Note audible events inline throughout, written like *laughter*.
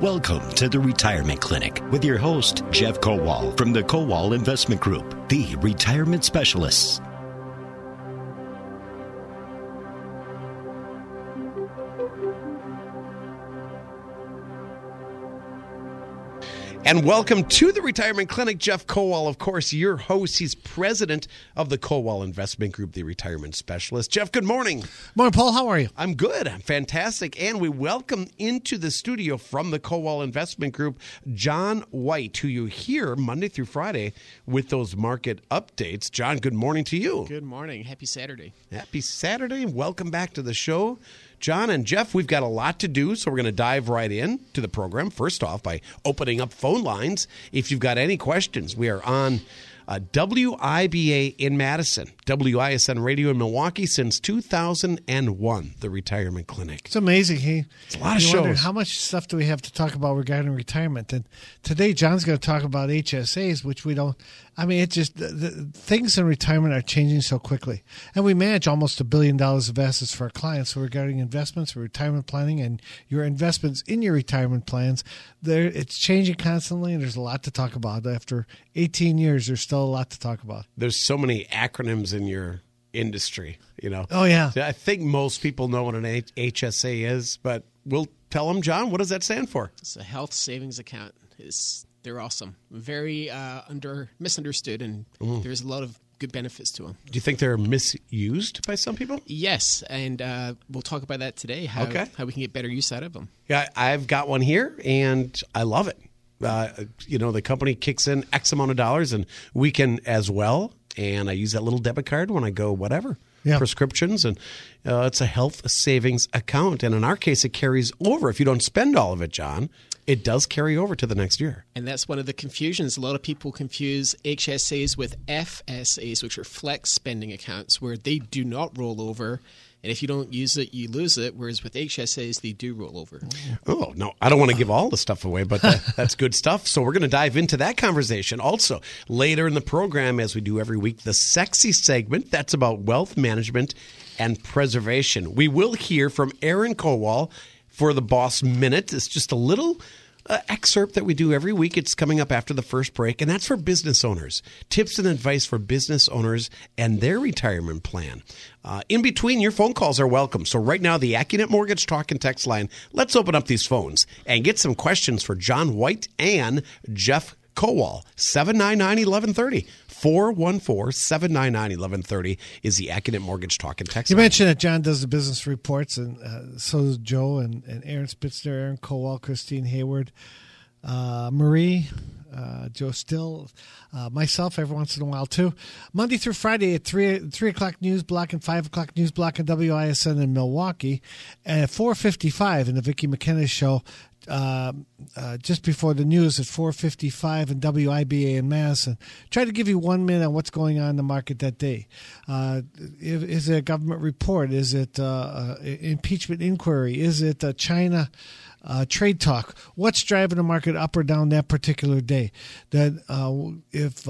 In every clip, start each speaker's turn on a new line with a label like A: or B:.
A: Welcome to the Retirement Clinic with your host, Jeff Kowal from the Kowal Investment Group, the retirement specialists.
B: And welcome to the Retirement Clinic. Jeff Kowal, of course, your host. He's president of the Kowal Investment Group, the retirement specialist. Jeff, good morning.
C: Morning, Paul. How are you?
B: I'm good. I'm fantastic. And we welcome into the studio from the Kowal Investment Group, John White, who you hear Monday through Friday with those market updates. John, good morning to you.
D: Good morning. Happy Saturday.
B: Happy Saturday. Welcome back to the show. John and Jeff, we've got a lot to do, so we're going to dive right in to the program. First off, by opening up phone lines. If you've got any questions, we are on uh, WIBA in Madison, WISN Radio in Milwaukee since 2001, the retirement clinic.
C: It's amazing. He,
B: it's a lot of shows.
C: How much stuff do we have to talk about regarding retirement? And today, John's going to talk about HSAs, which we don't. I mean, it just the, the, things in retirement are changing so quickly, and we manage almost a billion dollars of assets for our clients. So regarding investments, retirement planning, and your investments in your retirement plans, there it's changing constantly, and there's a lot to talk about. After 18 years, there's still a lot to talk about.
B: There's so many acronyms in your industry, you know.
C: Oh yeah.
B: I think most people know what an HSA is, but we'll tell them, John, what does that stand for?
D: It's a health savings account. It's, they're awesome. Very uh, under misunderstood, and mm. there's a lot of good benefits to them.
B: Do you think they're misused by some people?
D: Yes, and uh, we'll talk about that today. How,
B: okay.
D: how we can get better use out of them.
B: Yeah, I've got one here, and I love it. Uh, you know, the company kicks in X amount of dollars, and we can as well. And I use that little debit card when I go whatever. Yeah. prescriptions and uh, it's a health savings account and in our case it carries over if you don't spend all of it john it does carry over to the next year.
D: And that's one of the confusions. A lot of people confuse HSAs with FSAs, which are flex spending accounts, where they do not roll over. And if you don't use it, you lose it. Whereas with HSAs, they do roll over.
B: Oh, no. I don't want to give all the stuff away, but that, uh, *laughs* that's good stuff. So we're going to dive into that conversation also later in the program, as we do every week, the sexy segment that's about wealth management and preservation. We will hear from Aaron Kowal for the Boss Minute. It's just a little uh, excerpt that we do every week. It's coming up after the first break, and that's for business owners. Tips and advice for business owners and their retirement plan. Uh, in between, your phone calls are welcome. So, right now, the AccuNet Mortgage Talk and Text line, let's open up these phones and get some questions for John White and Jeff Kowal, 799 1130. 414 799 1130 is the AccuNet Mortgage Talk and Text.
C: You mentioned that John does the business reports, and uh, so does Joe and, and Aaron Spitzner, Aaron Kowal, Christine Hayward, uh, Marie, uh, Joe Still, uh, myself every once in a while too. Monday through Friday at three three o'clock news block and five o'clock news block in WISN in Milwaukee, and at four fifty five in the Vicki McKenna show uh, uh, just before the news at 4:55 in WIBA in Madison. Try to give you one minute on what's going on in the market that day. Uh, is it a government report? Is it uh, impeachment inquiry? Is it China? Uh, trade talk. What's driving the market up or down that particular day? That if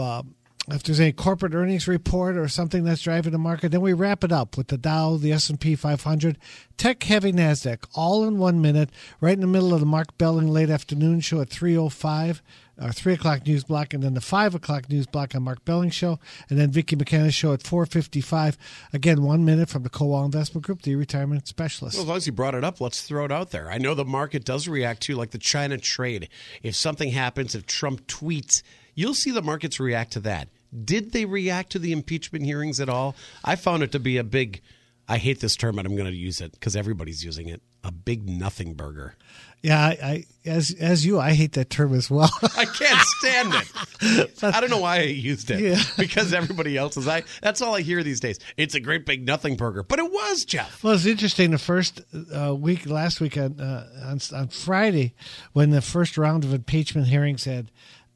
C: if there's any corporate earnings report or something that's driving the market, then we wrap it up with the Dow, the S&P 500, tech-heavy Nasdaq, all in one minute, right in the middle of the Mark Belling late afternoon show at 3:05, or 3 o'clock news block, and then the 5 o'clock news block on Mark Belling show, and then Vicki McKenna show at 4:55. Again, one minute from the Kowal Investment Group, the retirement specialist.
B: Well, as long as you brought it up, let's throw it out there. I know the market does react to like the China trade. If something happens, if Trump tweets you'll see the markets react to that. Did they react to the impeachment hearings at all? I found it to be a big, I hate this term, but I'm going to use it because everybody's using it, a big nothing burger.
C: Yeah, I, I, as as you, I hate that term as well. *laughs*
B: I can't stand it. I don't know why I used it. Yeah. *laughs* Because everybody else is. I that's all I hear these days. It's a great big nothing burger, but it was Jeff.
C: Well, it's interesting. The first uh, week, last week on, uh, on on Friday, when the first round of impeachment hearings had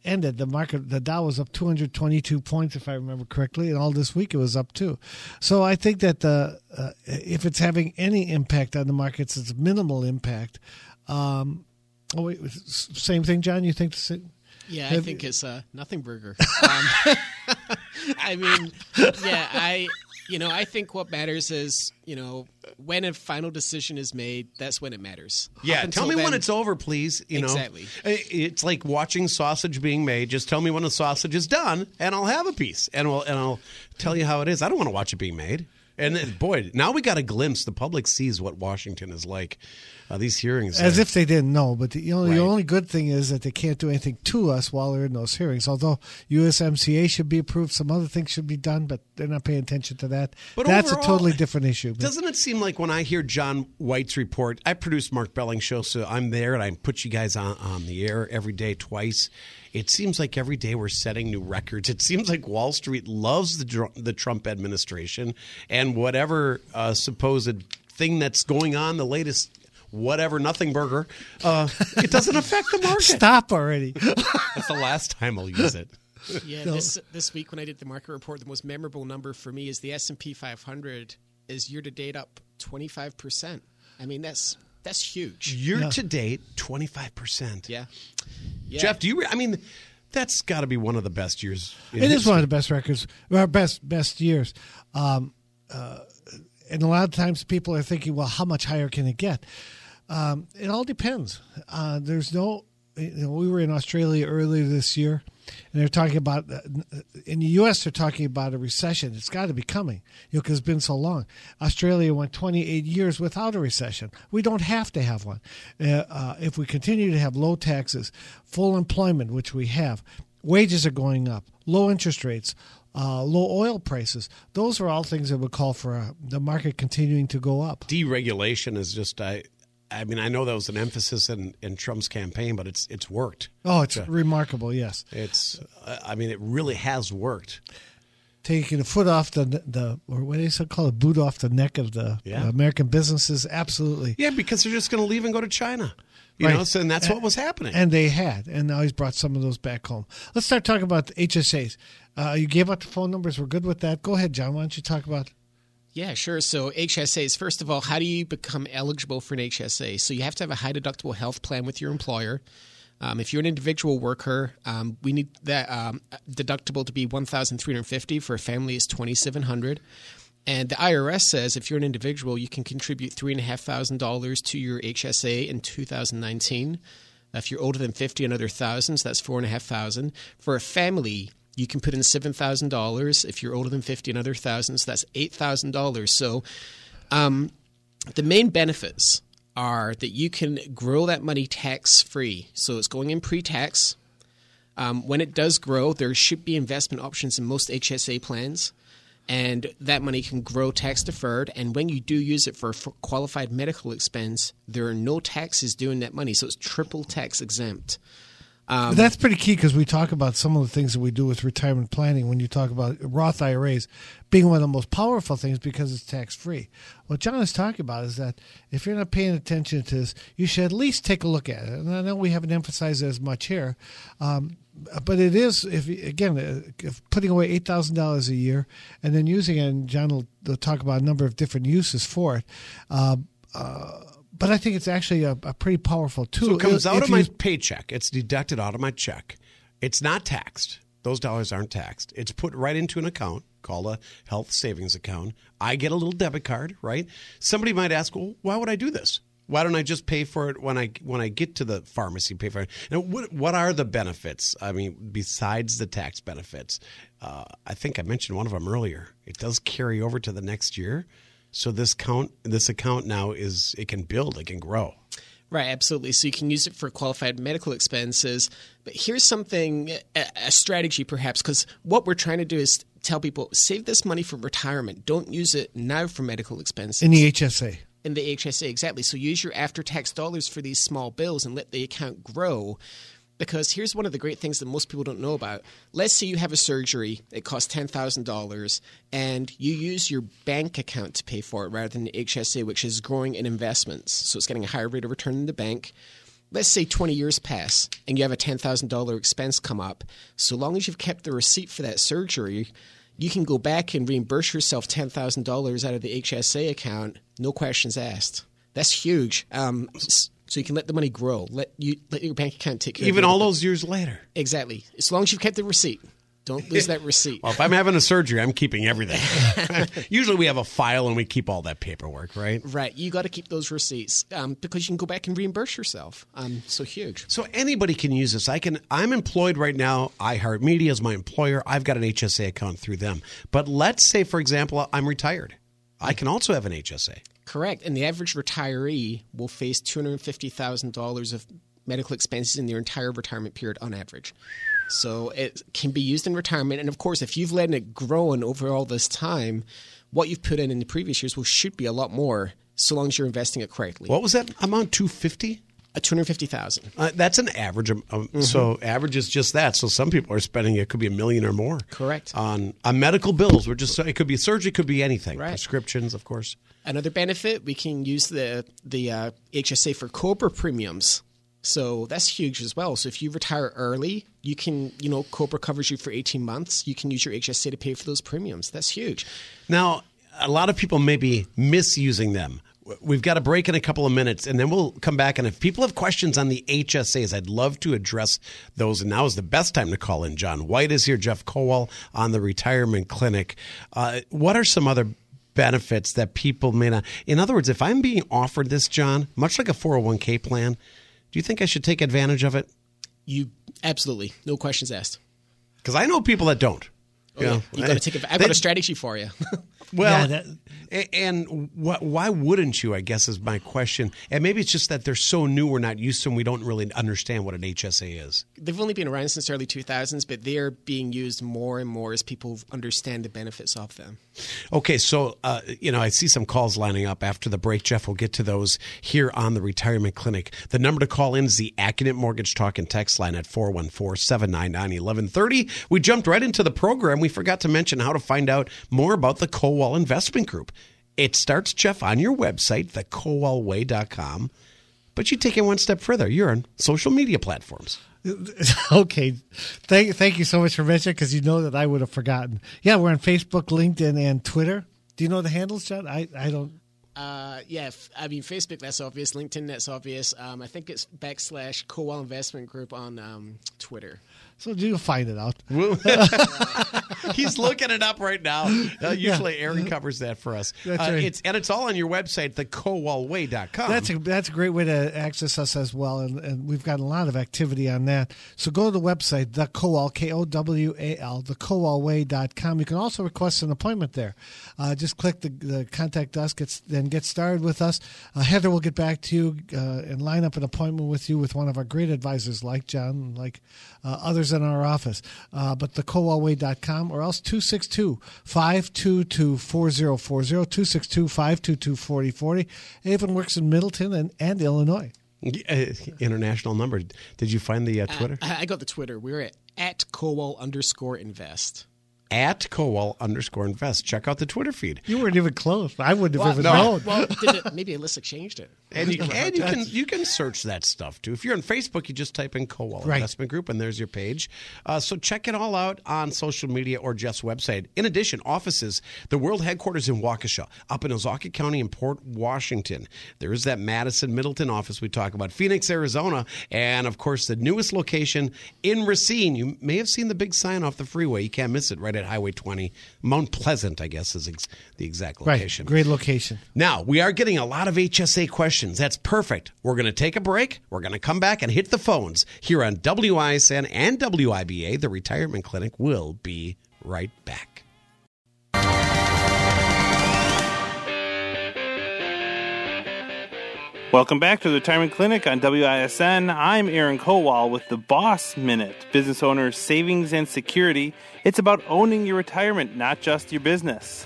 C: ended, the market, the Dow was up 222 points, if I remember correctly, and all this week it was up too. So I think that the uh, if it's having any impact on the markets, it's minimal impact. Um, oh, wait, same thing, John. You think the same?
D: Yeah, I think it's a nothing burger. *laughs* Um, *laughs* I mean, yeah, I You know, I think what matters is, you know, when a final decision is made, that's when it matters.
B: Yeah, tell
D: until
B: me when it's over, please. You know,
D: Exactly.
B: It's like watching sausage being made. Just tell me when the sausage is done, and I'll have a piece, and we'll, and I'll tell you how it is. I don't want to watch it being made. And then, boy, now we got a glimpse. The public sees what Washington is like. Uh, these hearings,
C: As if they didn't know, but the only,
B: Right.
C: the only good thing is that they can't do anything to us while they're in those hearings. Although USMCA should be approved, some other things should be done, but they're not paying attention to that.
B: But
C: That's
B: overall,
C: a totally different issue. But
B: Doesn't it seem like when I hear John White's report, I produce Mark Belling show, so I'm there and I put you guys on, on the air every day, twice. It seems like every day we're setting new records. It seems like Wall Street loves the the Trump administration and whatever uh, supposed thing that's going on, the latest whatever nothing burger. Uh, it doesn't affect the market.
C: Stop already. *laughs*
B: That's the last time I'll use it.
D: Yeah, this this week when I did the market report, the most memorable number for me is the S and P 500 is year to date up 25 percent. I mean, that's that's huge.
B: Year to date, twenty five percent.
D: Yeah. yeah.
B: Jeff, do you? Re- I mean, that's got to be one of the best years. in
C: It is
B: history.
C: one of the best records, our best best years. Um, uh, and a lot of times people are thinking, well, how much higher can it get? Um, it all depends. Uh, there's no. We were in Australia earlier this year, and they're talking about uh, in the U.S. They're talking about a recession. It's got to be coming, you know, because it's been so long. Australia went 28 years without a recession. We don't have to have one. Uh, uh, if we continue to have low taxes, full employment, which we have, wages are going up, low interest rates, uh, low oil prices. Those are all things that would call for uh, the market continuing to go up.
B: deregulation is just I I mean I know that was an emphasis in, in Trump's campaign, but it's it's worked.
C: Oh, it's remarkable. Yes,
B: It's uh, I mean it really has worked.
C: taking a foot off the the or what do you call it, boot off the neck of the
B: Yeah.
C: American businesses. Absolutely.
B: Yeah, because they're just going to leave and go to China. You
C: Right.
B: know, so, and that's what was happening.
C: And they had, and now he's brought some of those back home. Let's start talking about the HSAs. Uh, you gave out the phone numbers. We're good with that. Go ahead, John. Why don't you talk about?
D: Yeah, sure. So HSAs, first of all, how do you become eligible for an HSA? So you have to have a high deductible health plan with your employer. Um, if you're an individual worker, um, we need that um, deductible to be one thousand three hundred fifty. For a family, is twenty seven hundred. And the IRS says if you're an individual, you can contribute three and a half thousand dollars to your HSA in 2019. If you're older than 50, another thousand, so that's four and a half thousand. For a family, you can put in seven thousand dollars. If you're older than 50, another thousand, so that's eight thousand dollars. So, um, the main benefits are that you can grow that money tax free. So it's going in pre tax. Um, when it does grow, there should be investment options in most HSA plans, and that money can grow tax deferred. And when you do use it for, qualified medical expense, there are no taxes due that money, so it's triple tax exempt. Um,
C: That's pretty key because we talk about some of the things that we do with retirement planning. When you talk about Roth IRAs being one of the most powerful things because it's tax free. What John is talking about is that if you're not paying attention to this, you should at least take a look at it. And I know we haven't emphasized as much here, um, but it is if again uh, if putting away eight thousand dollars a year and then using it. And John will, will talk about a number of different uses for it. Uh, uh, but I think it's actually a, a pretty powerful tool.
B: So it comes
C: If
B: out of
C: you-
B: my paycheck. It's deducted out of my check. It's not taxed. Those dollars aren't taxed. It's put right into an account called a health savings account. I get a little debit card, right? Somebody might ask, "Well, why would I do this? Why don't I just pay for it when I when I get to the pharmacy? Pay for it." And what what are the benefits? I mean, besides the tax benefits, uh, I think I mentioned one of them earlier. It does carry over to the next year. So this count this account now is it can build, it can grow.
D: Right, absolutely. So you can use it for qualified medical expenses. But here's something, a, a strategy perhaps, because what we're trying to do is tell people save this money for retirement. Don't use it now for medical expenses.
C: in the HSA.
D: in the HSA, exactly. So use your after tax dollars for these small bills and let the account grow. Because here's one of the great things that most people don't know about. Let's say you have a surgery, it costs $10,000, and you use your bank account to pay for it rather than the HSA, which is growing in investments. So it's getting a higher rate of return than the bank. Let's say 20 years pass and you have a $10,000 expense come up. So long as you've kept the receipt for that surgery, you can go back and reimburse yourself $10,000 out of the HSA account, no questions asked. That's huge. Um, so you can let the money grow. Let you let your bank account take care of it.
B: Even all those years later.
D: exactly as long as you've kept the receipt. Don't lose that receipt.
B: Well, if I'm having a surgery, I'm keeping everything. *laughs* Usually we have a file and we keep all that paperwork, right?
D: Right. You got to keep those receipts um, because you can go back and reimburse yourself. Um, so huge.
B: So anybody can use this. I can. I'm employed right now. iHeartMedia is my employer. I've got an HSA account through them. But let's say, for example, I'm retired. I can also have an HSA.
D: Correct. And the average retiree will face $250,000 of medical expenses in their entire retirement period on average. So it can be used in retirement. And of course, if you've let it grow and over all this time, what you've put in in the previous years will should be a lot more so long as you're investing it correctly.
B: What was that amount? Two fifty.
D: A 250000
B: Uh, that's an average. Um, um, So average is just that. So some people are spending it could be a million or more.
D: Correct.
B: On on medical bills. We're just it could be surgery, it could be anything.
D: Right.
B: Prescriptions, of course.
D: Another benefit, we can use the the uh, HSA for Cobra premiums. So that's huge as well. So if you retire early, you can, you know, Cobra covers you for 18 months. You can use your HSA to pay for those premiums. That's huge.
B: Now, a lot of people may be misusing them. We've got a break in a couple of minutes, and then we'll come back. And if people have questions on the HSAs, I'd love to address those. And now is the best time to call in. John White is here, Jeff Kowal on the Retirement Clinic. Uh, what are some other benefits that people may not? In other words, if I'm being offered this, John, much like a 401k plan, do you think I should take advantage of it?
D: You absolutely, no questions asked.
B: Because I know people that don't.
D: Oh, yeah. You got to take. A, I've got a strategy for you. *laughs*
B: Well,
C: Yeah, that-
B: and wh- why wouldn't you? I guess is my question. And maybe it's just that they're so new, we're not used to them. We don't really understand what an HSA is.
D: They've only been around since the early 2000s, but they're being used more and more as people understand the benefits of them.
B: Okay, so uh, you know, I see some calls lining up after the break. Jeff, we'll get to those here on the Retirement Clinic. The number to call in is the AccuNet Mortgage Talk and Text line at 414-799-1130. We jumped right into the program. We forgot to mention how to find out more about the Kowal Investment Group. It starts, Jeff, on your website, thekowalway.com. But you take it one step further. You're on social media platforms. *laughs*
C: okay. Thank thank you so much for mentioning because you know that I would have forgotten. Yeah, we're on Facebook, LinkedIn, and Twitter. Do you know the handles, John? I, I don't.
D: Uh, yeah, f- I mean Facebook. That's obvious. LinkedIn. That's obvious. Um, I think it's backslash Kowal Investment Group on um, Twitter.
C: So you'll find it out. *laughs* *laughs*
B: He's looking it up right now. Uh, usually Aaron covers that for us.
C: That's
B: Uh,
C: right.
B: It's and it's all on your website, thekowalway.com.
C: That's a that's a great way to access us as well, and, and we've got a lot of activity on that. So go to the website, the Kowal, K O W A L, thekowalway.com. You can also request an appointment there. Uh, just click the, the contact us, get, then get started with us. Uh, Heather will get back to you uh, and line up an appointment with you with one of our great advisors, like John, like uh, others in our office. Uh, but thekowalway.com or else 262 522 4040, 262 522 4040. It even works in Middleton and, and Illinois.
B: Uh, international number. Did you find the uh, Twitter?
D: I, I got the Twitter. We're at at Kowal underscore invest.
B: At Kowal underscore invest. Check out the Twitter feed.
C: You weren't even close. I wouldn't have even
B: no.
C: known.
D: Well, did it, maybe Alyssa changed it.
B: And you, *laughs* and you can you can search that stuff too. If you're on Facebook, you just type in Kowal
C: Right.
B: Investment Group, and there's your page. Uh, so check it all out on social media or Jeff's website. In addition, offices, the world headquarters in Waukesha, up in Ozaukee County in Port Washington. There is that Madison Middleton office we talk about, Phoenix, Arizona, and of course the newest location in Racine. You may have seen the big sign off the freeway. You can't miss it. Right at Highway 20, Mount Pleasant, I guess is ex- the exact
C: Right.
B: location.
C: Great location.
B: Now, we are getting a lot of HSA questions. That's perfect. We're going to take a break. We're going to come back and hit the phones here on WISN and WIBA. The Retirement Clinic will be right back.
E: Welcome back to the Retirement Clinic on WISN. I'm Aaron Kowal with the Boss Minute, business owner's savings and security. It's about owning your retirement, not just your business.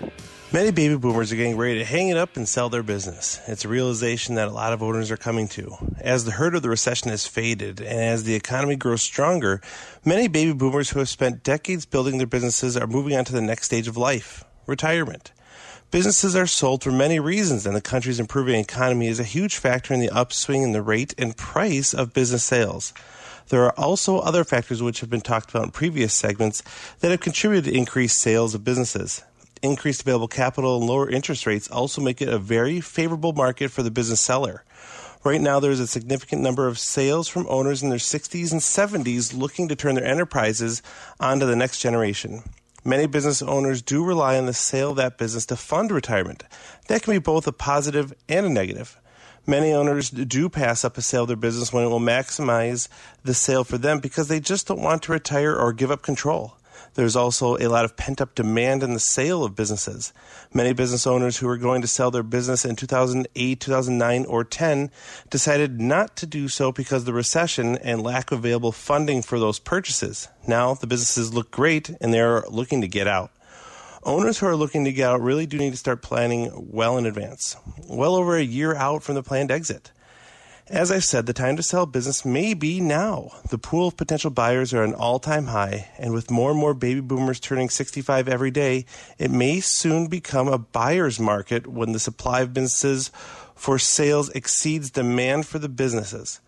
F: Many baby boomers are getting ready to hang it up and sell their business. It's a realization that a lot of owners are coming to. As the hurt of the recession has faded and as the economy grows stronger, many baby boomers who have spent decades building their businesses are moving on to the next stage of life retirement. Businesses are sold for many reasons, and the country's improving economy is a huge factor in the upswing in the rate and price of business sales. There are also other factors which have been talked about in previous segments that have contributed to increased sales of businesses. Increased available capital and lower interest rates also make it a very favorable market for the business seller. Right now, there's a significant number of sales from owners in their 60s and 70s looking to turn their enterprises onto the next generation. Many business owners do rely on the sale of that business to fund retirement. That can be both a positive and a negative. Many owners do pass up a sale of their business when it will maximize the sale for them because they just don't want to retire or give up control. There's also a lot of pent up demand in the sale of businesses. Many business owners who were going to sell their business in 2008, 2009, or 10 decided not to do so because of the recession and lack of available funding for those purchases. Now the businesses look great and they're looking to get out. Owners who are looking to get out really do need to start planning well in advance, well over a year out from the planned exit. As I said, the time to sell business may be now. The pool of potential buyers are at an all time high, and with more and more baby boomers turning 65 every day, it may soon become a buyer's market when the supply of businesses for sales exceeds demand for the businesses.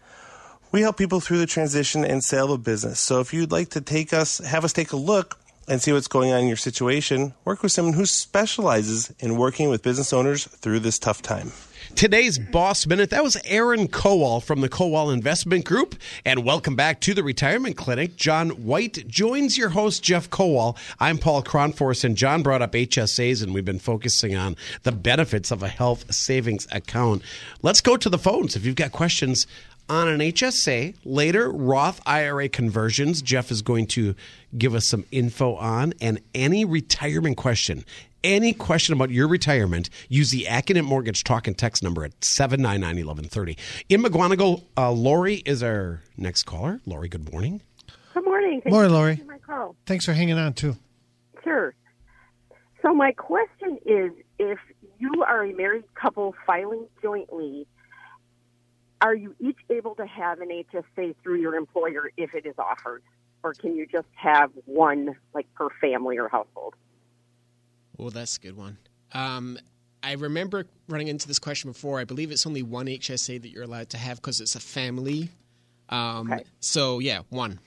F: We help people through the transition and sale of a business. So if you'd like to take us, have us take a look and see what's going on in your situation, work with someone who specializes in working with business owners through this tough time.
B: Today's Boss Minute, that was Aaron Kowal from the Kowal Investment Group. And welcome back to the Retirement Clinic. John White joins your host, Jeff Kowal. I'm Paul Kronforce, and John brought up HSAs, and we've been focusing on the benefits of a health savings account. Let's go to the phones. If you've got questions on an HSA, later Roth IRA conversions, Jeff is going to give us some info on, and any retirement question any question about your retirement, use the AccuNet Mortgage talk and text number at 799 1130. In Mukwonago, uh, Lori is our next caller. Lori, good morning.
G: Good morning.
C: Thank morning, Lori. Thanks for hanging on, too.
G: Sure. So, my question is if you are a married couple filing jointly, are you each able to have an HSA through your employer if it is offered? Or can you just have one, like per family or household?
D: Well, that's a good one. Um, I remember running into this question before. I believe it's only one HSA that you're allowed to have because it's a family. Um, okay. So, yeah, one.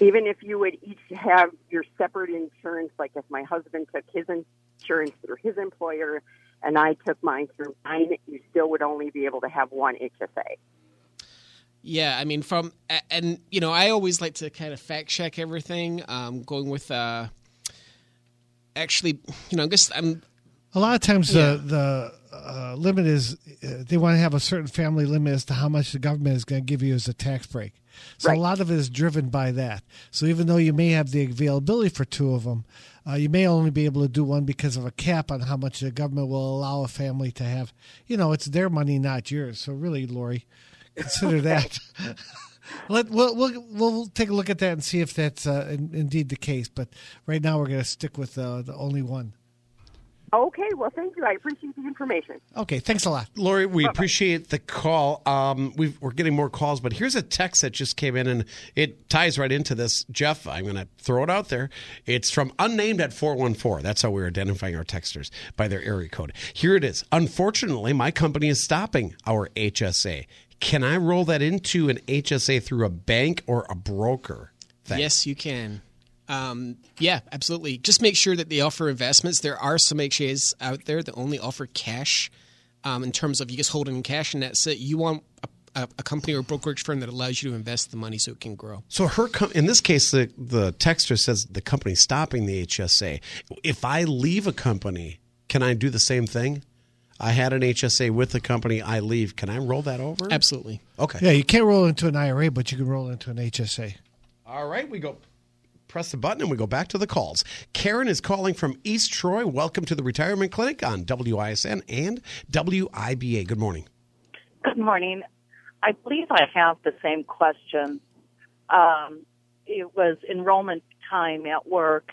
G: Even if you would each have your separate insurance, like if my husband took his insurance through his employer and I took mine through mine, you still would only be able to have one HSA.
D: Yeah, I mean, from and you know, I always like to kind of fact check everything. Um, going with uh, actually, you know, I guess I'm.
C: A lot of times yeah. the the uh, limit is uh, they want to have a certain family limit as to how much the government is going to give you as a tax break. So right. a lot of it is driven by that. So even though you may have the availability for two of them, uh, you may only be able to do one because of a cap on how much the government will allow a family to have. You know, it's their money, not yours. So really, Lori, consider that. *laughs* Let we'll, we'll we'll take a look at that and see if that's uh, in, indeed the case. But right now, we're going to stick with uh, the only one.
G: Okay, well, thank you. I appreciate the information.
C: Okay, thanks a lot,
B: Lori. We Bye-bye. appreciate the call. Um, we are getting more calls, but here's a text that just came in, and it ties right into this. Jeff, I'm going to throw it out there. It's from unnamed at four one four. That's how we're identifying our texters by their area code. Here it is. Unfortunately, my company is stopping our HSA. Can I roll that into an HSA through a bank or a broker?
D: Thanks. Yes, you can. Um, yeah, absolutely. Just make sure that they offer investments. There are some HSAs out there that only offer cash um, in terms of you just hold it in cash and that's it. You want a, a, company or a brokerage firm that allows you to invest the money so it can grow.
B: So her, com- in this case, the the texter says the company's stopping the HSA. If I leave a company, can I do the same thing? I had an HSA with the company. I leave. Can I roll that over?
D: Absolutely.
B: Okay.
C: Yeah, you can't roll into an IRA, but you can roll into an HSA.
B: All right, we go. Press the button and we go back to the calls. Karen is calling from East Troy. Welcome to the Retirement Clinic on WISN and WIBA. Good morning.
H: Good morning. I believe I have the same question. Um, it was enrollment time at work,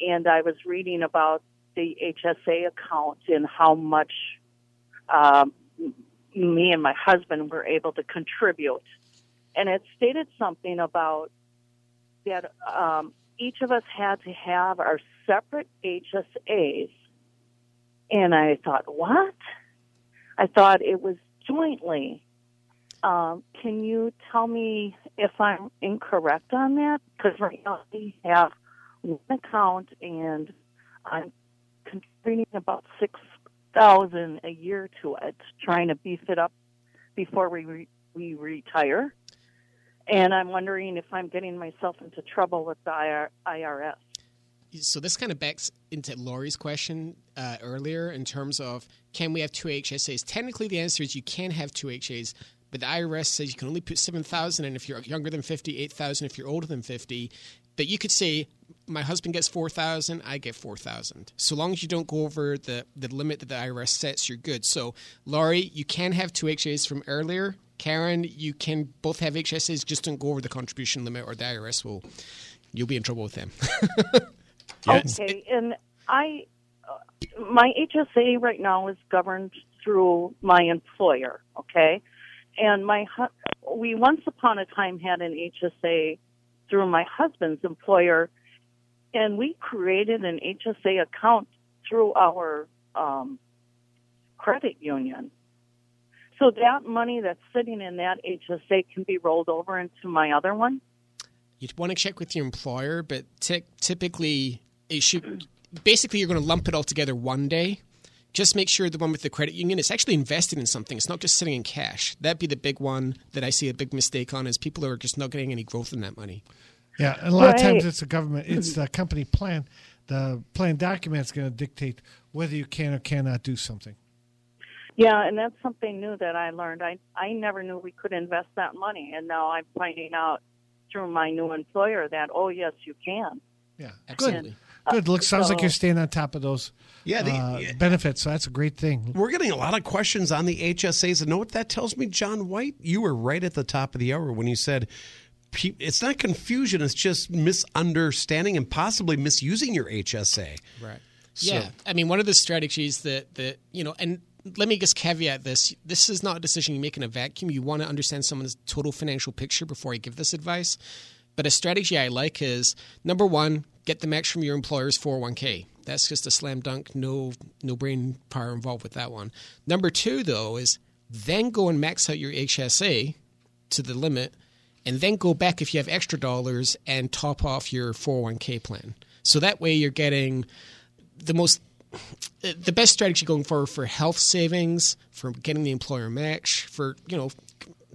H: and I was reading about the HSA account and how much um, me and my husband were able to contribute. And it stated something about that um, each of us had to have our separate HSAs. And I thought, what? I thought it was jointly. Um, can you tell me if I'm incorrect on that? Because right now we have one account and I'm contributing about six thousand a year to it, trying to beef it up before we re- we retire, and I'm wondering if I'm getting myself into trouble with the IR- IRS.
D: So this kind of backs into Lori's question uh, earlier in terms of can we have two HSAs? Technically, the answer is you can have two HSAs, but the IRS says you can only put seven thousand, and if you're younger than fifty, eight thousand. If you're older than fifty, but you could say my husband gets four thousand, I get four thousand. So long as you don't go over the the limit that the IRS sets, you're good. So Lori, you can have two HSAs from earlier. Karen, you can both have HSAs, just don't go over the contribution limit, or the IRS will you'll be in trouble with them. *laughs*
H: Okay, and I, uh, my HSA right now is governed through my employer. Okay, and my hu- we once upon a time had an HSA through my husband's employer, and we created an HSA account through our um, credit union. So that money that's sitting in that HSA can be rolled over into my other one.
D: You'd want to check with your employer, but ty- typically it should. Basically, you're going to lump it all together one day. Just make sure the one with the credit union is actually invested in something. It's not just sitting in cash. That'd be the big one that I see a big mistake on is people are just not getting any growth in that money.
C: Yeah, and a lot of times it's the government, it's the company plan. The plan document is going to dictate whether you can or cannot do something.
H: Yeah, and that's something new that I learned. I I never knew we could invest that money, and now I'm finding out through my new employer that oh yes, you can.
C: Yeah,
D: Absolutely.
C: good. Good. Looks sounds like you're staying on top of those
B: Yeah, the-
C: uh,
B: yeah.
C: benefits. So that's a great thing.
B: We're getting a lot of questions on the HSAs. And know what that tells me, John White? You were right at the top of the hour when you said pe- it's not confusion, it's just misunderstanding and possibly misusing your HSA.
D: Right.
B: So-
D: yeah. I mean, one of the strategies that, that, you know, and let me just caveat this. This is not a decision you make in a vacuum. You want to understand someone's total financial picture before you give this advice. But a strategy I like is number one, get the match from your employer's 401k. That's just a slam dunk, no no brain power involved with that one. Number two, though, is then go and max out your HSA to the limit, and then go back if you have extra dollars and top off your 401k plan. So that way you're getting the most the best strategy going forward for health savings, for getting the employer match, for you know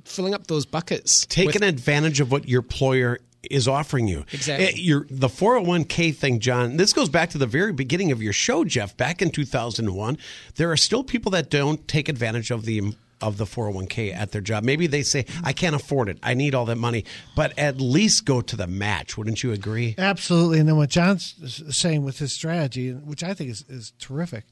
D: filling up those buckets.
B: Taking advantage of what your employer is offering you.
D: Exactly.
B: Eh, Your, the 401k thing, John, this goes back to the very beginning of your show, Jeff, back in 2001. There are still people that don't take advantage of the of the 401k at their job. Maybe they say, I can't afford it. I need all that money. But at least go to the match. Wouldn't you agree?
C: Absolutely. And then what John's saying with his strategy, which I think is, is terrific,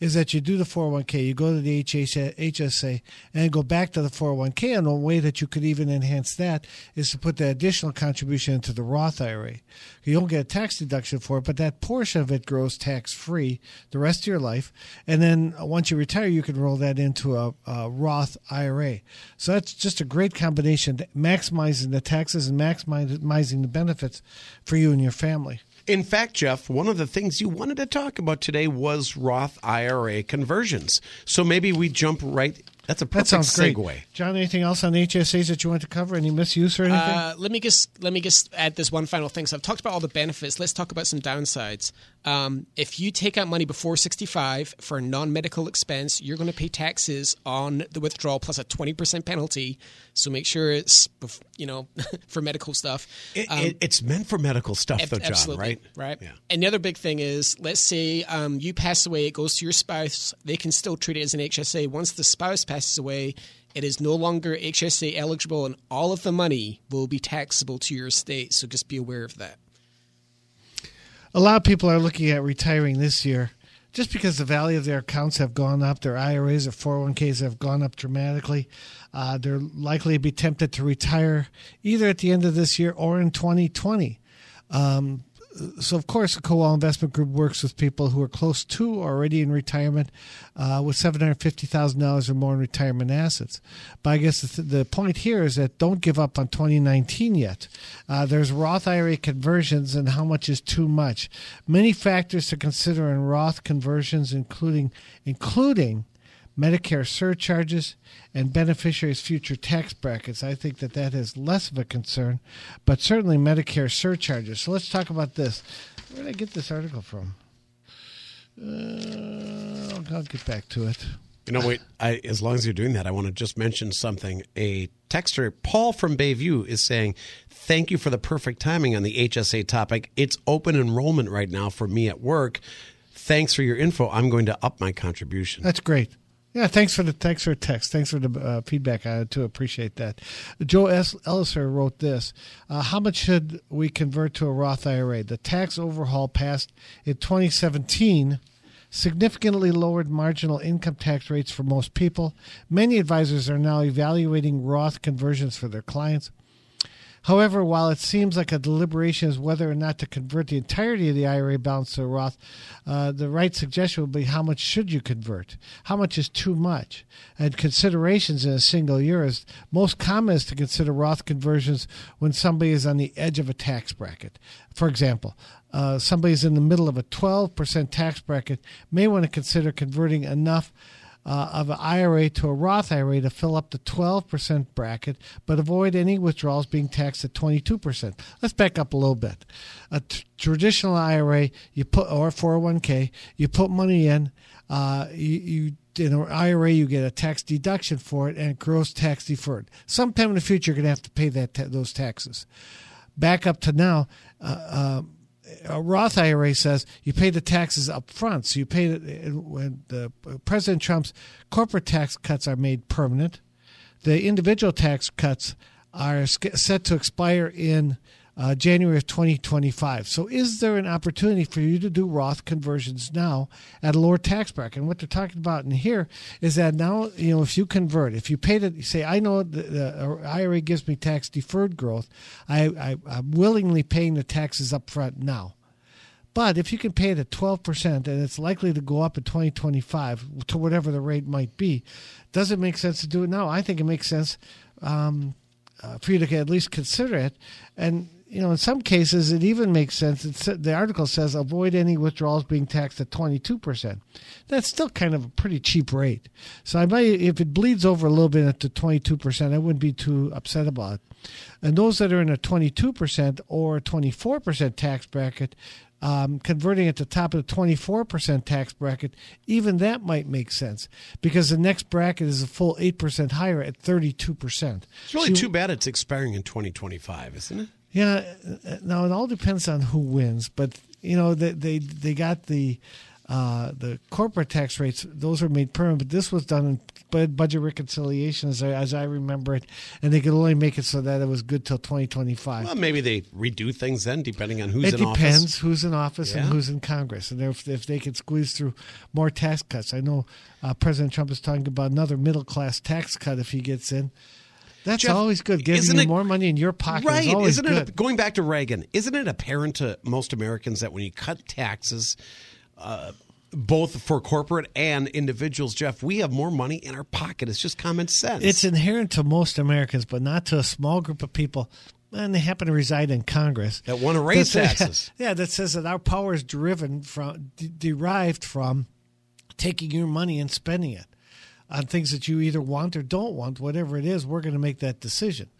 C: is that you do the 401k, you go to the HSA, HSA, and go back to the 401k. And a way that you could even enhance that is to put the additional contribution into the Roth IRA. You don't get a tax deduction for it, but that portion of it grows tax free the rest of your life. And then once you retire, you can roll that into a, a Roth IRA. So that's just a great combination, maximizing the taxes and maximizing the benefits for you and your family.
B: In fact, Jeff, one of the things you wanted to talk about today was Roth IRA conversions. So maybe we jump right. That's a
C: That
B: perfect
C: sounds great.
B: segue.
C: John, anything else on HSAs that you want to cover? Any misuse or anything?
D: Uh, let me just let me just add this one final thing. So I've talked about all the benefits. Let's talk about some downsides. Um, if you take out money before 65 for a non-medical expense, you're going to pay taxes on the withdrawal plus a 20% penalty. So make sure it's you know *laughs* for medical stuff.
B: It,
D: Um,
B: it, it's meant for medical stuff,
D: Ab-
B: though, John,
D: absolutely,
B: right?
D: Right.
B: Yeah.
D: And the other big thing is, let's say um, you pass away, it goes to your spouse. They can still treat it as an HSA. Once the spouse passes away, it is no longer HSA eligible, and all of the money will be taxable to your estate. So just be aware of that.
C: a lot of people are looking at retiring this year just because the value of their accounts have gone up, their IRAs or 401ks have gone up dramatically. Uh, they're likely to be tempted to retire either at the end of this year or in 2020. Um, so, of course, the Kowal Investment Group works with people who are close to or already in retirement uh, with $750,000 or more in retirement assets. But I guess the, the point here is that don't give up on 2019 yet. Uh, there's Roth IRA conversions and how much is too much. Many factors to consider in Roth conversions, including including Medicare surcharges and beneficiaries' future tax brackets. I think that that is less of a concern, but certainly Medicare surcharges. So let's talk about this. Where did I get this article from? Uh, I'll get back to it.
B: You know, wait. I, as long as you're doing that, I want to just mention something. A texter, Paul from Bayview, is saying, "Thank you for the perfect timing on the HSA topic. It's open enrollment right now for me at work. Thanks for your info. I'm going to up my contribution."
C: That's great. Yeah, thanks for the thanks for the text. Thanks for the uh, feedback. I too appreciate that. Joe S. Elliser wrote this: uh, How much should we convert to a Roth IRA? The tax overhaul passed in 2017 significantly lowered marginal income tax rates for most people. Many advisors are now evaluating Roth conversions for their clients. However, while it seems like a deliberation is whether or not to convert the entirety of the IRA balance to a Roth, uh, the right suggestion would be how much should you convert? How much is too much? And considerations in a single year is most common is to consider Roth conversions when somebody is on the edge of a tax bracket. For example, uh, somebody's in the middle of a 12% tax bracket may want to consider converting enough uh, of an IRA to a Roth IRA to fill up the 12% bracket, but avoid any withdrawals being taxed at 22%. Let's back up a little bit. A t- traditional IRA, you put or 401k, you put money in, uh, you, you in an IRA, you get a tax deduction for it and gross tax deferred. Sometime in the future, you're going to have to pay that those taxes. Back up to now, uh, a Roth IRA says you pay the taxes up front. So you pay it when the uh, President Trump's corporate tax cuts are made permanent. The individual tax cuts are set to expire in uh, January of 2025. So, is there an opportunity for you to do Roth conversions now at a lower tax bracket? And what they're talking about in here is that now, you know, if you convert, if you pay it, say, I know the, the IRA gives me tax deferred growth, I, I, I'm willingly paying the taxes up front now. But if you can pay it at 12% and it's likely to go up in 2025 to whatever the rate might be, does it make sense to do it now? I think it makes sense um, uh, for you to at least consider it. And you know, in some cases, it even makes sense. It's, the article says avoid any withdrawals being taxed at 22%. That's still kind of a pretty cheap rate. So I might, if it bleeds over a little bit to 22%, I wouldn't be too upset about it. And those that are in a 22% or 24% tax bracket, um, converting at the top of the 24% tax bracket, even that might make sense because the next bracket is a full 8% higher at 32%.
B: It's really so, too bad it's expiring in 2025, isn't it?
C: Yeah. Now it all depends on who wins, but you know they they, they got the uh, the corporate tax rates; those were made permanent. But this was done in budget reconciliation, as I, as I remember it, and they could only make it so that it was good till twenty twenty five.
B: Well, maybe they redo things then, depending on who's
C: it
B: in office.
C: It depends who's in office yeah. and who's in Congress, and if if they could squeeze through more tax cuts. I know uh, President Trump is talking about another middle class tax cut if he gets in. That's Jeff, always good. Giving you it, more money in your pocket right, is always
B: isn't
C: good.
B: It, going back to Reagan, isn't it apparent to most Americans that when you cut taxes, uh, both for corporate and individuals, Jeff, we have more money in our pocket. It's just common sense.
C: It's inherent to most Americans, but not to a small group of people. And they happen to reside in Congress
B: that want to raise *laughs* taxes.
C: Yeah, that says that our power is driven from, d- derived from taking your money and spending it on things that you either want or don't want, whatever it is, we're going to make that decision.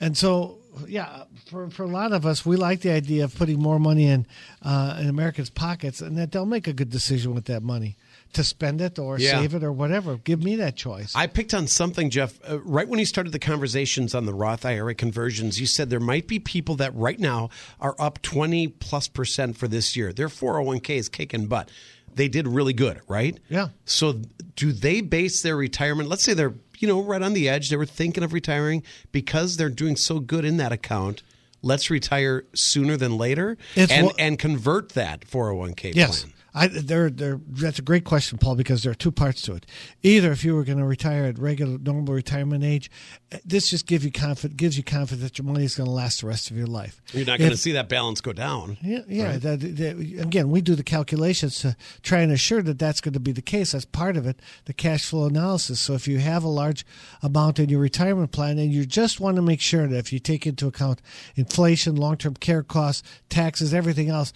C: And so, yeah, for, for a lot of us, we like the idea of putting more money in uh, in Americans' pockets, and that they'll make a good decision with that money to spend it or yeah. save it or whatever. Give me that choice.
B: I picked on something, Jeff. Uh, right when you started the conversations on the Roth IRA conversions, you said there might be people that right now are up 20 plus percent for this year. Their 401k is kicking butt they did really good, right?
C: Yeah.
B: So do they base their retirement? Let's say they're you know right on the edge. They were thinking of retiring because they're doing so good in that account. Let's retire sooner than later it's and and convert that 401k
C: yes.
B: plan.
C: I, they're, they're, that's a great question, Paul, because there are two parts to it. Either if you were going to retire at regular, normal retirement age, eh, this just give you confidence, gives you confidence that your money is going to last the rest of your life.
B: You're not going to see that balance go down.
C: Yeah, yeah. Right? That, that, again, we do the calculations to try and assure that that's going to be the case. That's part of it, the cash flow analysis. So if you have a large amount in your retirement plan and you just want to make sure that if you take into account inflation, long-term care costs, taxes, everything else,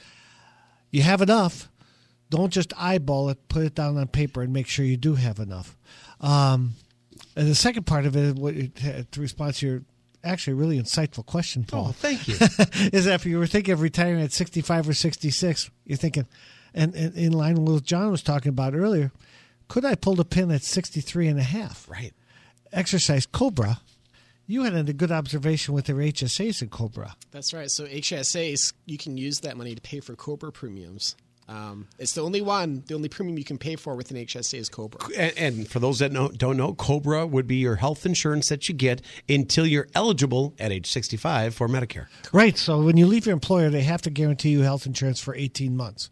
C: you have enough don't just eyeball it. Put it down on paper and make sure you do have enough. Um, and the second part of it, what, to respond to your actually really insightful question, Paul.
B: Oh, thank you. *laughs*
C: is that if you were thinking of retiring at 65 or 66, you're thinking, and, and in line with what John was talking about earlier, Could I pull the pin at 63 and a half?
B: Right.
C: Exercise Cobra. You had a good observation with their HSAs in Cobra.
D: That's right. So HSAs, you can use that money to pay for Cobra premiums. Um, it's the only one, the only premium you can pay for with an HSA is Cobra.
B: And, and for those that know, don't know, Cobra would be your health insurance that you get until you're eligible at age 65 for Medicare.
C: Right. So when you leave your employer, they have to guarantee you health insurance for 18 months.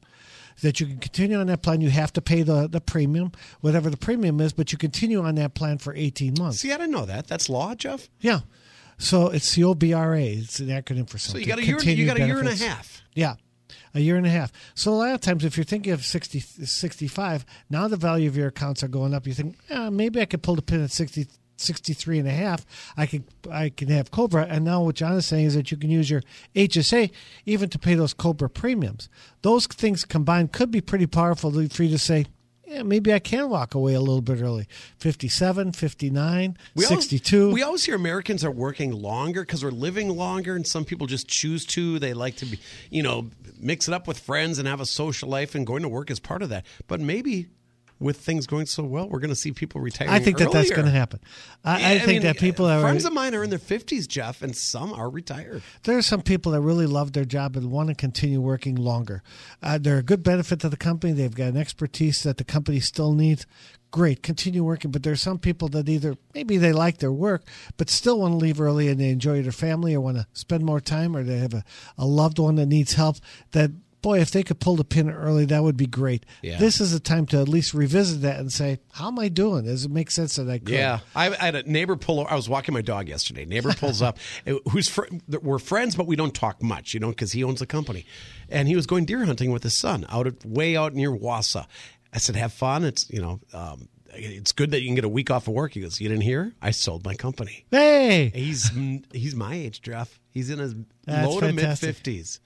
C: That you can continue on that plan. You have to pay the, the premium, whatever the premium is, but you continue on that plan for 18 months.
B: See, I didn't know that. That's law, Jeff.
C: Yeah. So it's the OBRA. It's an acronym for something.
B: So
C: something.
B: you got a year. You got a year and a half.
C: Yeah. A year and a half. So a lot of times, if you're thinking of 60, 65, now the value of your accounts are going up. You think, eh, maybe I could pull the pin at 60, 63 and a half. I could, I can have Cobra. And now what John is saying is that you can use your HSA even to pay those Cobra premiums. Those things combined could be pretty powerful for you to say, yeah, maybe I can walk away a little bit early. 57, 59,
B: We always-
C: 62.
B: we always hear Americans are working longer because we're living longer, and some people just choose to. They like to be, you know, mix it up with friends and have a social life, and going to work is part of that. But maybe with things going so well, we're going to see people retiring.
C: I think that that's going to happen. I,
B: Yeah,
C: I think
B: mean,
C: that people are
B: friends of mine are in their fifties, Jeff, and some are retired.
C: there are some people that really love their job and want to continue working longer. Uh, they're a good benefit to the company. They've got an expertise that the company still needs. Great, continue working. But there's some people that either maybe they like their work, but still want to leave early and they enjoy their family or want to spend more time or they have a, a loved one that needs help. That boy, if they could pull the pin early, that would be great.
B: Yeah.
C: This is a time to at least revisit that and say, how am I doing? Does it make sense that I could?
B: Yeah, I, I had a neighbor pull. over. I was walking my dog yesterday. Neighbor pulls up, *laughs* uh, who's fr- we're friends, but we don't talk much, you know, because he owns a company, and he was going deer hunting with his son out at way out near Wausau. I said, "Have fun. It's you know, um, it's good that you can get a week off of work." He goes, "You didn't hear? I sold my company."
C: Hey,
B: He's he's my age, Jeff. He's in his
C: That's
B: low to mid fifties.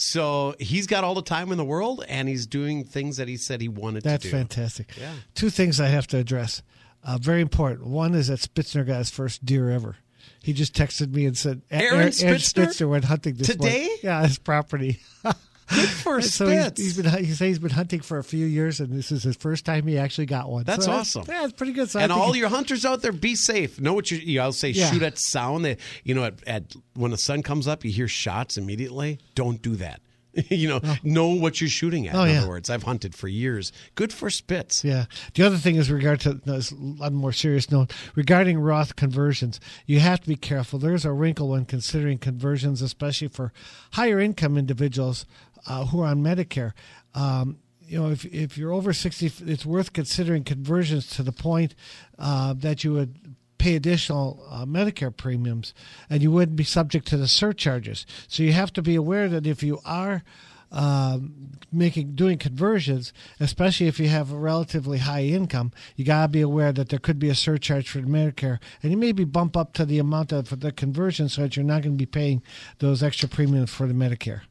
B: So he's got all the time in the world, and he's doing things that he said he wanted
C: That's
B: to do.
C: That's fantastic.
B: Yeah.
C: Two things I have to address. Uh, very important. One is that Spitzner got his first deer ever. He just texted me and said,
B: Aaron Spitzner?
C: Spitzer went hunting this
B: Today?
C: morning." Yeah, his property. *laughs*
B: Good for *laughs*
C: so he's, he's been he says he's been hunting for a few years, and this is his first time he actually got one.
B: That's
C: So
B: awesome.
C: Yeah, it's pretty good. So
B: and all your hunters out there, be safe. Know what you. you I'll say,
C: Yeah.
B: shoot at sound. That you know, at, at when the sun comes up, you hear shots immediately. Don't do that. *laughs* you know, oh. know what you're shooting at.
C: Oh,
B: in
C: yeah.
B: other words, I've hunted for years. Good for spits.
C: Yeah. The other thing is regard to no, on a more serious note regarding Roth conversions. You have to be careful. There's a wrinkle when considering conversions, especially for higher income individuals uh, who are on Medicare. Um, you know, if if you're over sixty, it's worth considering conversions to the point uh, that you would pay additional uh, Medicare premiums, and you wouldn't be subject to the surcharges. So you have to be aware that if you are um, making doing conversions, especially if you have a relatively high income, you gotta be aware that there could be a surcharge for Medicare, and you maybe bump up to the amount of the conversion so that you're not going to be paying those extra premiums for the Medicare.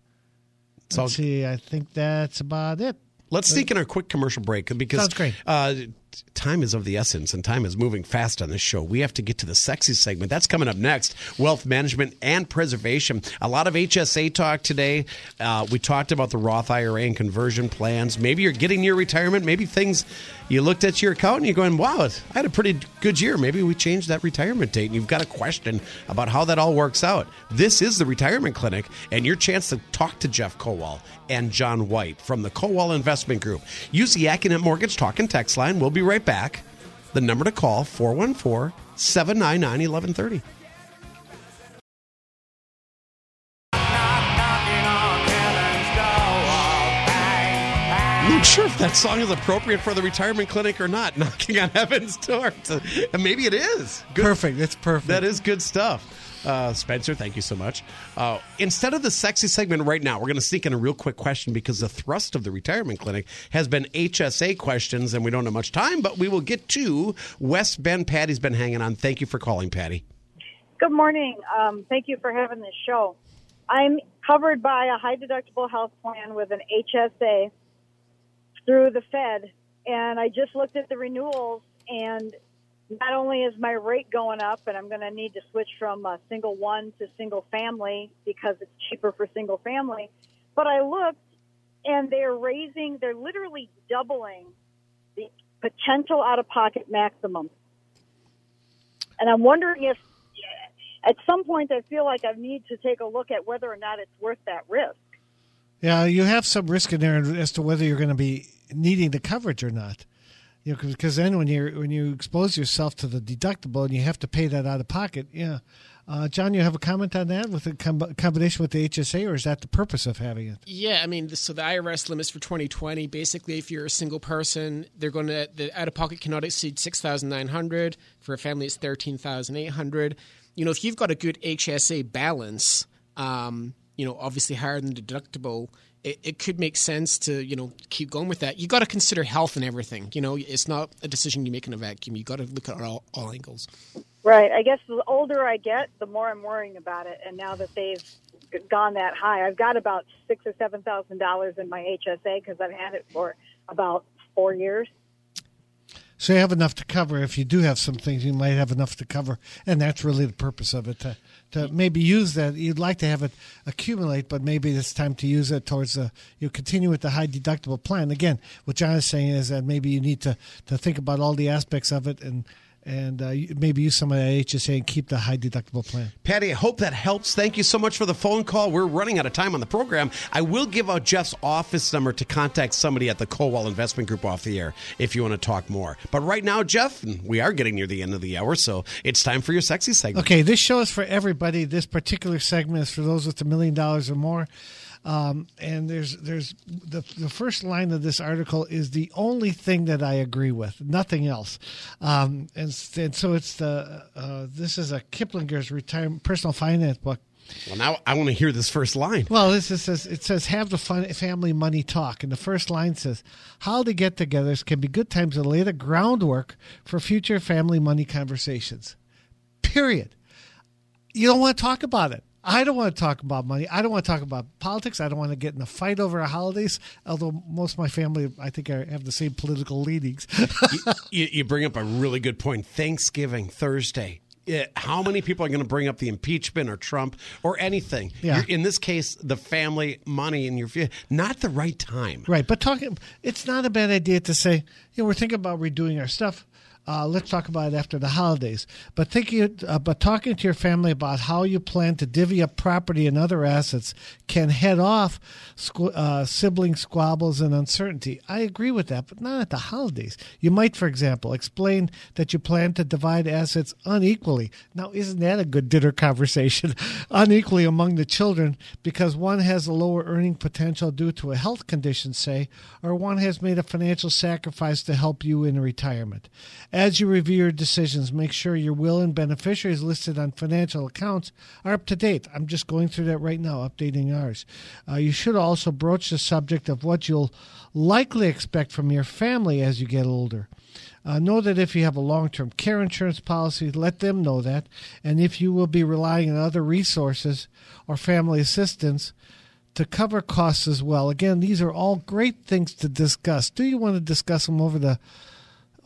B: So
C: Let's see, I think that's about it.
B: let's sneak in our quick commercial break because
C: Sounds great.
B: Uh, time is of the essence and time is moving fast on this show. We have to get to the sexy segment. That's coming up next. Wealth management and preservation. A lot of HSA talk today. Uh, we talked about the Roth IRA and conversion plans. Maybe you're getting near retirement. Maybe things you looked at your account and you're going, wow, I had a pretty good year. Maybe we changed that retirement date and you've got a question about how that all works out. This is the Retirement Clinic and your chance to talk to Jeff Kowal and John White from the Kowal Investment Group. Use the AccuNet Mortgage Talk and Text line. We'll be right back. The number to call 414 799 1130. I'm not sure if that song is appropriate for the retirement clinic or not. *laughs* Knocking on heaven's door. And *laughs* maybe it is. Good
C: Perfect. That's perfect.
B: that is good stuff. Uh, Spencer, thank you so much. Uh, instead of the sexy segment right now, we're going to sneak in a real quick question because the thrust of the retirement clinic has been HSA questions, and we don't have much time, but we will get to West Bend. Patty's been hanging on. Thank you for calling, Patty.
I: Good morning. Um, thank you for having this show. I'm covered by a high deductible health plan with an HSA through the Fed, and I just looked at the renewals, and not only is my rate going up, and I'm going to need to switch from uh, single one to single family because it's cheaper for single family, but I looked, and they're raising, they're literally doubling the potential out of pocket maximum. And I'm wondering if at some point I feel like I need to take a look at whether or not it's worth that risk.
C: Yeah, you have some risk in there as to whether you're going to be needing the coverage or not. You know, because then when you when you expose yourself to the deductible and you have to pay that out of pocket, yeah. Uh, John, you have a comment on that with the com- combination with the HSA, or is that the purpose of having it?
D: Yeah, I mean, so the IRS limits for 2020, basically, if you're a single person, they're going to the out of pocket cannot exceed 6,900. For a family, it's 13,800. You know, if you've got a good HSA balance, um, you know, obviously higher than deductible, it, it, could make sense to you know keep going with that. You got to consider health and everything. You know, it's not a decision you make in a vacuum. You got to look at all, all angles.
I: Right. I guess the older I get, the more I'm worrying about it. And now that they've gone that high, I've got about six or seven thousand dollars in my HSA because I've had it for about four years.
C: So you have enough to cover. If you do have some things, you might have enough to cover, and that's really the purpose of it. To, to maybe use that, you'd like to have it accumulate, but maybe it's time to use it towards the. You continue with the high deductible plan. Again, what John is saying is that maybe you need to to think about all the aspects of it and and uh, maybe use some of that HSA and keep the high deductible plan.
B: Patty, I hope that helps. Thank you so much for the phone call. We're running out of time on the program. I will give out Jeff's office number to contact somebody at the Kowal Investment Group off the air if you want to talk more. But right now, Jeff, we are getting near the end of the hour, so it's time for your sexy segment.
C: Okay, this show is for everybody. This particular segment is for those with a million dollars or more. Um, and there's there's the the first line of this article is the only thing that I agree with, nothing else. Um, and, and so it's the uh, this is a Kiplinger's retirement personal finance book.
B: Well, now I want to hear this first line.
C: Well, this is, says it says have the fun, family money talk, and the first line says how holiday get-togethers can be good times to lay the groundwork for future family money conversations. Period. You don't want to talk about it. I don't want to talk about money. I don't want to talk about politics. I don't want to get in a fight over our holidays. Although most of my family, I think, I have the same political leanings. *laughs*
B: you, you, bring up a really good point. Thanksgiving Thursday. Eh, how many people are going to bring up the impeachment or Trump or anything?
C: Yeah.
B: In this case, the family money and your not the right time.
C: Right, but talking, it's not a bad idea to say, you know, we're thinking about redoing our stuff uh, let's talk about it after the holidays. But thinking, uh, but talking to your family about how you plan to divvy up property and other assets can head off squ- uh, sibling squabbles and uncertainty. I agree with that, but not at the holidays. You might, for example, explain that you plan to divide assets unequally. Now, isn't that a good dinner conversation? *laughs* unequally among the children because one has a lower earning potential due to a health condition, say, or one has made a financial sacrifice to help you in retirement. As you review your decisions, make sure your will and beneficiaries listed on financial accounts are up to date. I'm just going through that right now, updating ours. Uh, you should also broach the subject of what you'll likely expect from your family as you get older. Uh, know that if you have a long term care insurance policy, let them know that. And if you will be relying on other resources or family assistance, to cover costs as well. Again, these are all great things to discuss. Do you want to discuss them over the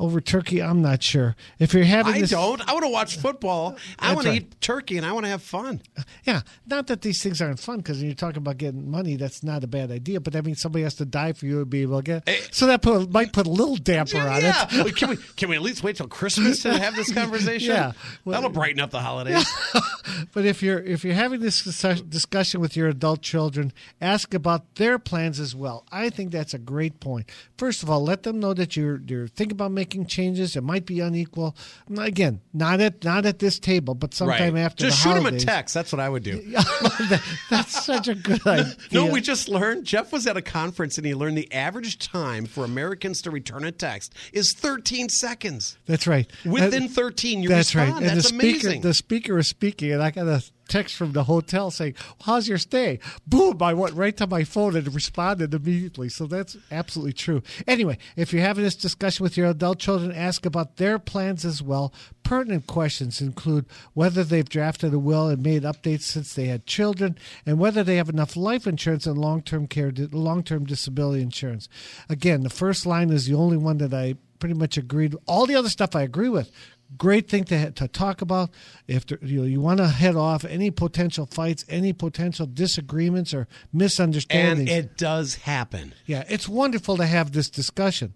C: over turkey? I'm not sure. If you're having,
B: I
C: this,
B: don't. I want to watch football. I want right. to eat turkey and I want to have fun.
C: Yeah, not that these things aren't fun because you're talking about getting money, that's not a bad idea. But that means somebody has to die for you to be able to get. Hey, so that put, might put a little damper
B: yeah,
C: on
B: yeah.
C: it.
B: can we can we at least wait till Christmas to have this *laughs* conversation?
C: yeah,
B: well, that'll brighten up the holidays.
C: Yeah. *laughs* but if you're if you're having this discussion with your adult children, ask about their plans as well. I think that's a great point. First of all, let them know that you're you're thinking about making changes. It might be unequal. Again, not at not at this table, but sometime
B: right.
C: after.
B: Just shoot
C: holidays.
B: them a text. That's what I would do. *laughs*
C: That's such a good *laughs* idea.
B: No, we just learned. Jeff was at a conference and he learned the average time for Americans to return a text is 13 seconds.
C: That's right.
B: Within 13, you
C: that's
B: respond.
C: right. And
B: that's
C: the speaker,
B: amazing.
C: The speaker is speaking, and I got a text from the hotel saying, "How's your stay?" Boom! I went right to my phone and responded immediately. So that's absolutely true. Anyway, if you're having this discussion with your adult children, ask about their plans as well. Pertinent questions include whether they've drafted a will and made updates since they had children, and whether they have enough life insurance and long-term care, long-term disability insurance. Again, the first line is the only one that I pretty much agreed. All the other stuff I agree with great thing to, to talk about. If there, you, know, you want to head off any potential fights, any potential disagreements or misunderstandings.
B: And it does happen.
C: Yeah, it's wonderful to have this discussion.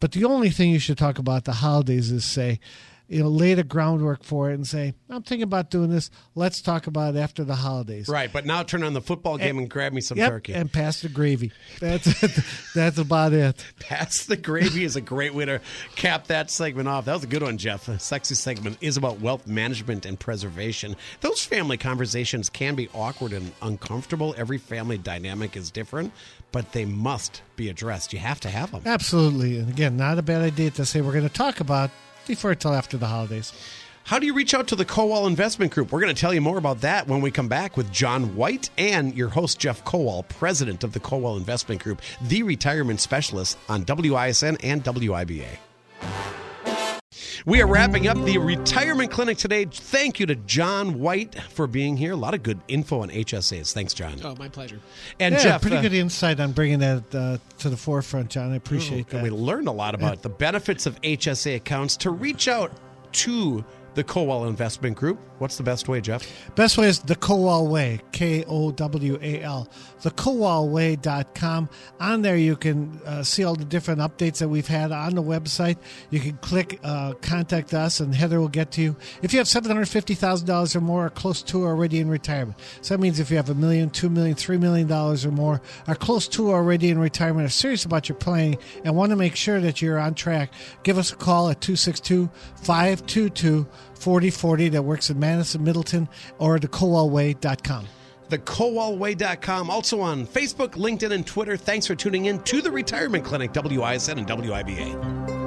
C: But the only thing you should talk about the holidays is say, you know, lay the groundwork for it and say, I'm thinking about doing this. Let's talk about it after the holidays.
B: Right, but now turn on the football game and, and grab me some
C: yep,
B: turkey.
C: And pass the gravy. That's *laughs* that's about it. *laughs*
B: Pass the gravy is a great way to cap that segment off. That was a good one, Jeff. The sexy segment is about wealth management and preservation. Those family conversations can be awkward and uncomfortable. Every family dynamic is different, but they must be addressed. You have to have them.
C: Absolutely. And again, not a bad idea to say we're going to talk about defer it till after the holidays.
B: How do you reach out to the Kowal Investment Group? We're going to tell you more about that when we come back with John White and your host, Jeff Kowal, president of the Kowal Investment Group, the retirement specialist on WISN and WIBA. We are wrapping up the retirement clinic today. Thank you to John White for being here. A lot of good info on HSAs. Thanks, John.
D: Oh, my pleasure.
C: And yeah, Jeff, pretty uh, good insight on bringing that uh, to the forefront, John. I appreciate oh, that.
B: We learned a lot about yeah. the benefits of HSA accounts to reach out to the Kowal Investment Group. What's the best way, Jeff?
C: Best way is the Kowal Way, K O W A L, The thekowalway.com. On there, you can uh, see all the different updates that we've had on the website. You can click uh, contact us, and Heather will get to you. If you have $750,000 or more, or close to already in retirement. So that means if you have a million, two million, three million dollars or more, are close to already in retirement, are serious about your planning, and want to make sure that you're on track, give us a call at 262 522 4040 that works in Madison, Middleton, or the thekowalway.com.
B: TheKowalWay.com. Also on Facebook, LinkedIn, and Twitter. Thanks for tuning in to the Retirement Clinic, WISN and WIBA.